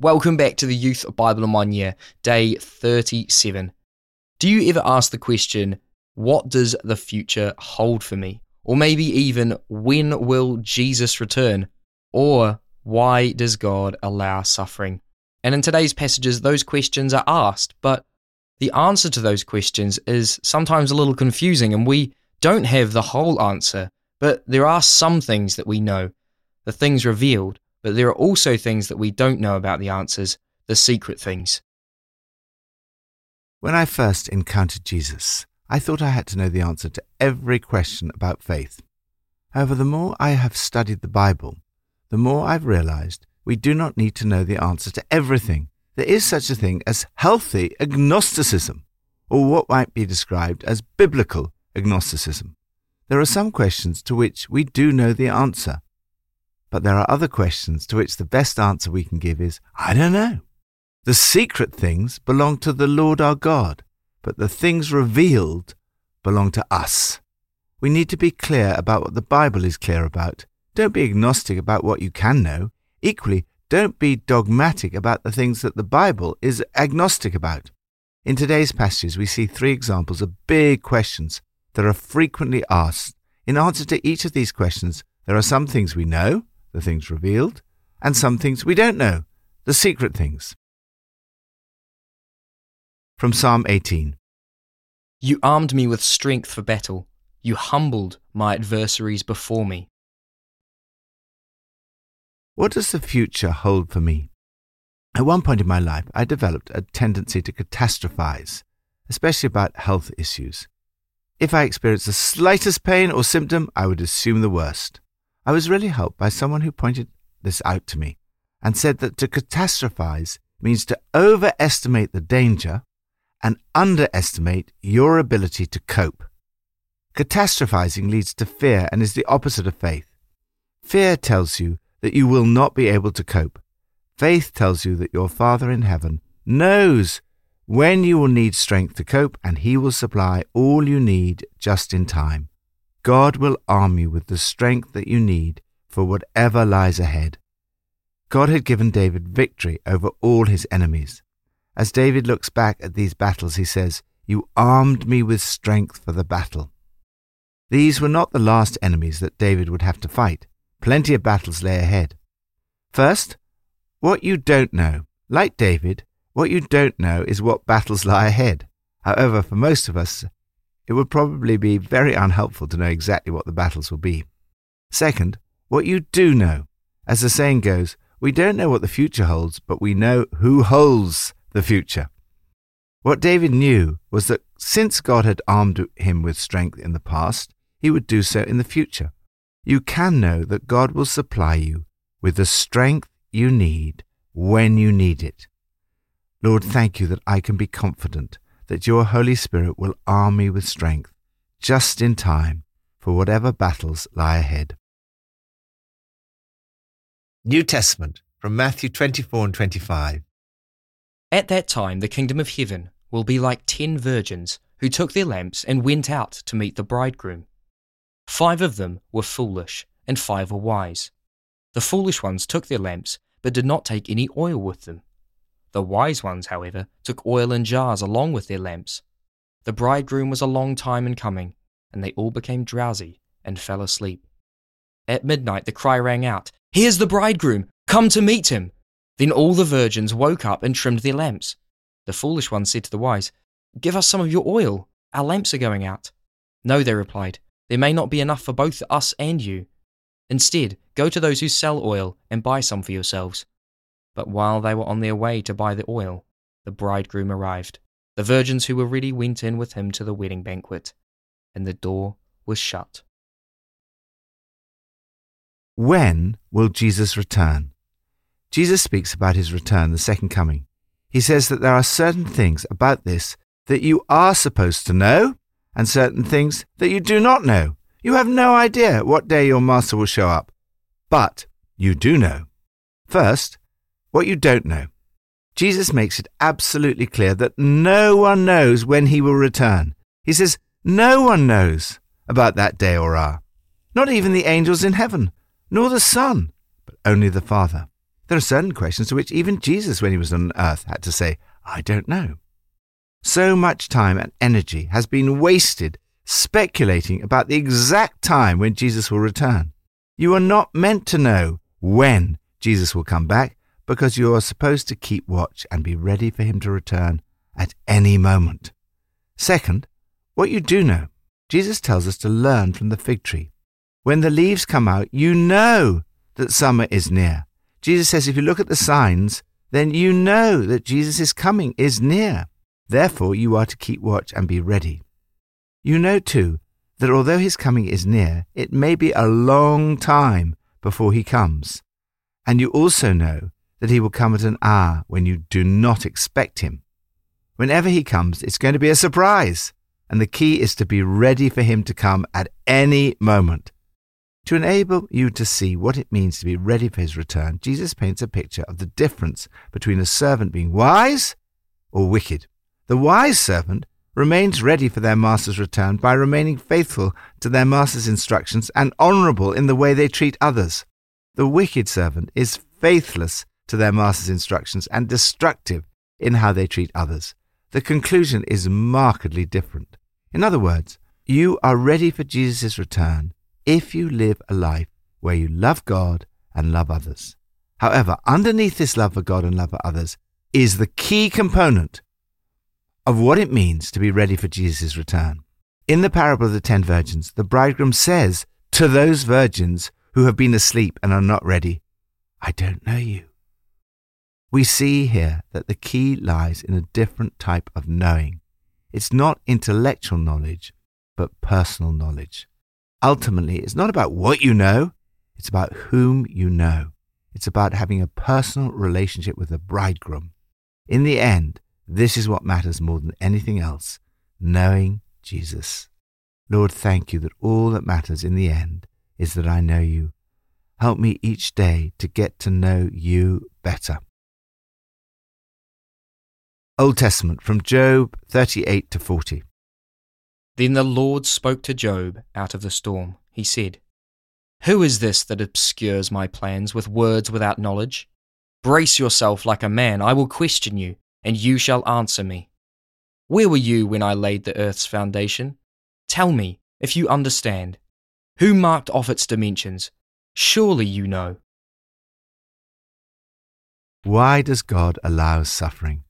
Welcome back to the Youth Bible in One Year, day 37. Do you ever ask the question, what does the future hold for me? Or maybe even, when will Jesus return? Or why does God allow suffering? And in today's passages, those questions are asked, but the answer to those questions is sometimes a little confusing, and we don't have the whole answer, but there are some things that we know, the things revealed. But there are also things that we don't know about the answers, the secret things. When I first encountered Jesus, I thought I had to know the answer to every question about faith. However, the more I have studied the Bible, the more I've realized we do not need to know the answer to everything. There is such a thing as healthy agnosticism, or what might be described as biblical agnosticism. There are some questions to which we do know the answer, but there are other questions to which the best answer we can give is, I don't know. The secret things belong to the Lord our God, but the things revealed belong to us. We need to be clear about what the Bible is clear about. Don't be agnostic about what you can know. Equally, don't be dogmatic about the things that the Bible is agnostic about. In today's passages, we see three examples of big questions that are frequently asked. In answer to each of these questions, there are some things we know, the things revealed, and some things we don't know, the secret things. From Psalm 18 You armed me with strength for battle. You humbled my adversaries before me. What does the future hold for me? At one point in my life, I developed a tendency to catastrophize, especially about health issues. If I experienced the slightest pain or symptom, I would assume the worst. I was really helped by someone who pointed this out to me and said that to catastrophize means to overestimate the danger and underestimate your ability to cope. Catastrophizing leads to fear and is the opposite of faith. Fear tells you that you will not be able to cope. Faith tells you that your Father in heaven knows when you will need strength to cope and he will supply all you need just in time. God will arm you with the strength that you need for whatever lies ahead. God had given David victory over all his enemies. As David looks back at these battles, he says, You armed me with strength for the battle. These were not the last enemies that David would have to fight. Plenty of battles lay ahead. First, what you don't know. Like David, what you don't know is what battles lie ahead. However, for most of us, it would probably be very unhelpful to know exactly what the battles will be. Second, what you do know. As the saying goes, we don't know what the future holds, but we know who holds the future. What David knew was that since God had armed him with strength in the past, he would do so in the future. You can know that God will supply you with the strength you need when you need it. Lord, thank you that I can be confident that your Holy Spirit will arm me with strength just in time for whatever battles lie ahead. New Testament from Matthew 24 and 25. At that time, the kingdom of heaven will be like ten virgins who took their lamps and went out to meet the bridegroom. Five of them were foolish, and five were wise. The foolish ones took their lamps, but did not take any oil with them. The wise ones, however, took oil in jars along with their lamps. The bridegroom was a long time in coming, and they all became drowsy and fell asleep. At midnight the cry rang out, Here's the bridegroom! Come to meet him! Then all the virgins woke up and trimmed their lamps. The foolish ones said to the wise, Give us some of your oil. Our lamps are going out. No, they replied, there may not be enough for both us and you. Instead, go to those who sell oil and buy some for yourselves. But while they were on their way to buy the oil, the bridegroom arrived. The virgins who were ready went in with him to the wedding banquet, and the door was shut. When will Jesus return? Jesus speaks about his return, the second coming. He says that there are certain things about this that you are supposed to know, and certain things that you do not know. You have no idea what day your master will show up, but you do know. First, what you don't know. Jesus makes it absolutely clear that no one knows when he will return. He says, No one knows about that day or hour. Not even the angels in heaven, nor the Son, but only the Father. There are certain questions to which even Jesus, when he was on earth, had to say, I don't know. So much time and energy has been wasted speculating about the exact time when Jesus will return. You are not meant to know when Jesus will come back because you are supposed to keep watch and be ready for him to return at any moment. Second, what you do know, Jesus tells us to learn from the fig tree. When the leaves come out, you know that summer is near. Jesus says if you look at the signs, then you know that Jesus' coming is near. Therefore, you are to keep watch and be ready. You know, too, that although his coming is near, it may be a long time before he comes. And you also know that he will come at an hour when you do not expect him. Whenever he comes, it's going to be a surprise, and the key is to be ready for him to come at any moment. To enable you to see what it means to be ready for his return, Jesus paints a picture of the difference between a servant being wise or wicked. The wise servant remains ready for their master's return by remaining faithful to their master's instructions and honorable in the way they treat others. The wicked servant is faithless to their master's instructions and destructive in how they treat others. The conclusion is markedly different. In other words, you are ready for Jesus' return if you live a life where you love God and love others. However, underneath this love for God and love for others is the key component of what it means to be ready for Jesus' return. In the parable of the ten virgins, the bridegroom says to those virgins who have been asleep and are not ready, I don't know you. We see here that the key lies in a different type of knowing. It's not intellectual knowledge, but personal knowledge. Ultimately, it's not about what you know, it's about whom you know. It's about having a personal relationship with the bridegroom. In the end, this is what matters more than anything else knowing Jesus. Lord, thank you that all that matters in the end is that I know you. Help me each day to get to know you better. Old Testament from Job 38 to 40. Then the Lord spoke to Job out of the storm. He said, Who is this that obscures my plans with words without knowledge? Brace yourself like a man, I will question you and you shall answer me. Where were you when I laid the earth's foundation? Tell me, if you understand. Who marked off its dimensions? Surely you know. Why does God allow suffering?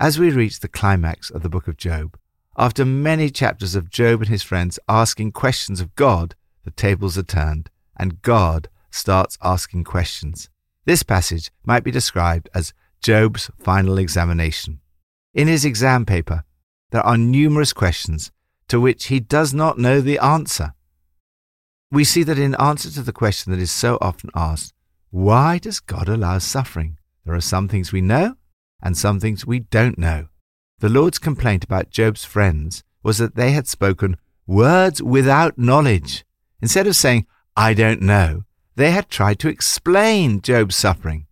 As we reach the climax of the book of Job, after many chapters of Job and his friends asking questions of God, the tables are turned, and God starts asking questions. This passage might be described as Job's final examination. In his exam paper, there are numerous questions to which he does not know the answer. We see that in answer to the question that is so often asked, why does God allow suffering? There are some things we know and some things we don't know. The Lord's complaint about Job's friends was that they had spoken words without knowledge. Instead of saying, I don't know, they had tried to explain Job's suffering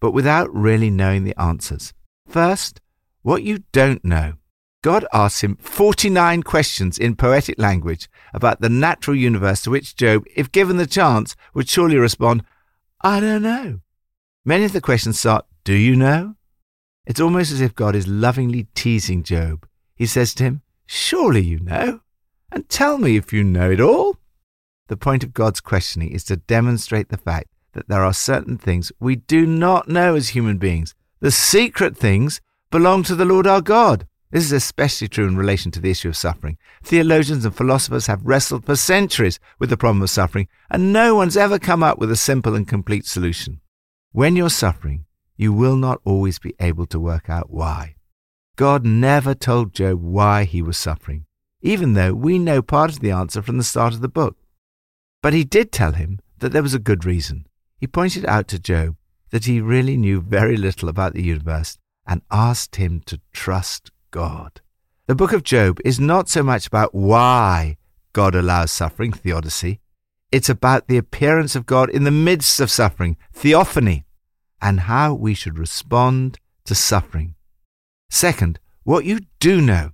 but without really knowing the answers. First, what you don't know. God asks him 49 questions in poetic language about the natural universe to which Job, if given the chance, would surely respond, I don't know. Many of the questions start, Do you know? It's almost as if God is lovingly teasing Job. He says to him, Surely you know, and tell me if you know it all. The point of God's questioning is to demonstrate the fact that there are certain things we do not know as human beings. The secret things belong to the Lord our God. This is especially true in relation to the issue of suffering. Theologians and philosophers have wrestled for centuries with the problem of suffering, and no one's ever come up with a simple and complete solution. When you're suffering, you will not always be able to work out why. God never told Job why he was suffering, even though we know part of the answer from the start of the book. But he did tell him that there was a good reason. He pointed out to Job that he really knew very little about the universe and asked him to trust God. The book of Job is not so much about why God allows suffering, theodicy. It's about the appearance of God in the midst of suffering, theophany, and how we should respond to suffering. Second, what you do know.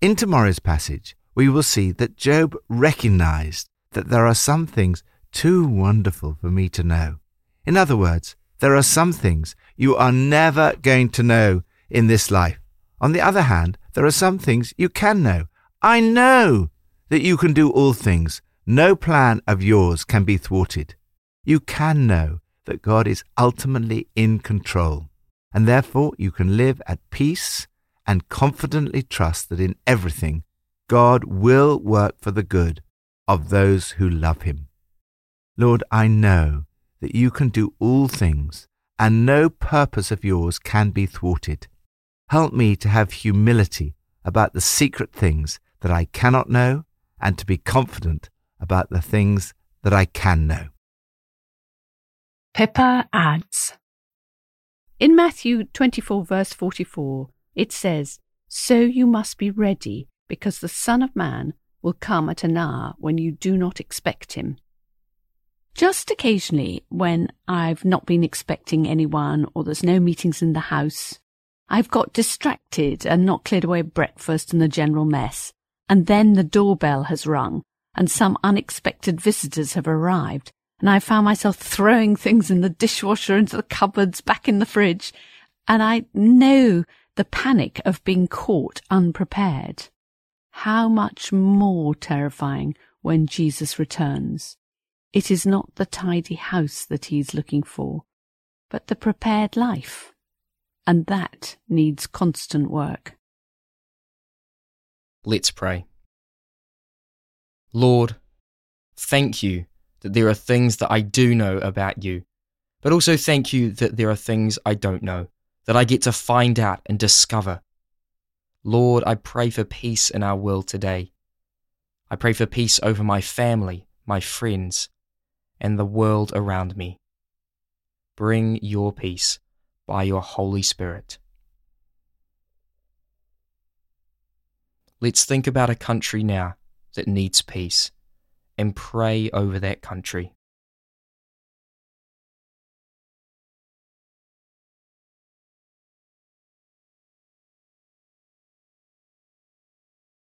In tomorrow's passage, we will see that Job recognized that there are some things too wonderful for me to know. In other words, There are some things you are never going to know in this life. On the other hand, there are some things you can know. I know that you can do all things. No plan of yours can be thwarted. You can know that God is ultimately in control, and therefore you can live at peace and confidently trust that in everything God will work for the good of those who love him. Lord, I know that you can do all things, and no purpose of yours can be thwarted. Help me to have humility about the secret things that I cannot know, and to be confident about the things that I can know. Pippa adds. In Matthew 24, verse 44, it says, So you must be ready, because the Son of Man will come at an hour when you do not expect him. Just occasionally, when I've not been expecting anyone or there's no meetings in the house, I've got distracted and not cleared away breakfast and the general mess, and then the doorbell has rung and some unexpected visitors have arrived, and I found myself throwing things in the dishwasher, into the cupboards, back in the fridge, and I know the panic of being caught unprepared. How much more terrifying when Jesus returns. It is not the tidy house that he is looking for, but the prepared life. And that needs constant work. Let's pray. Lord, thank you that there are things that I do know about you, but also thank you that there are things I don't know, that I get to find out and discover. Lord, I pray for peace in our world today. I pray for peace over my family, my friends, and the world around me. Bring your peace by your Holy Spirit. Let's think about a country now that needs peace and pray over that country.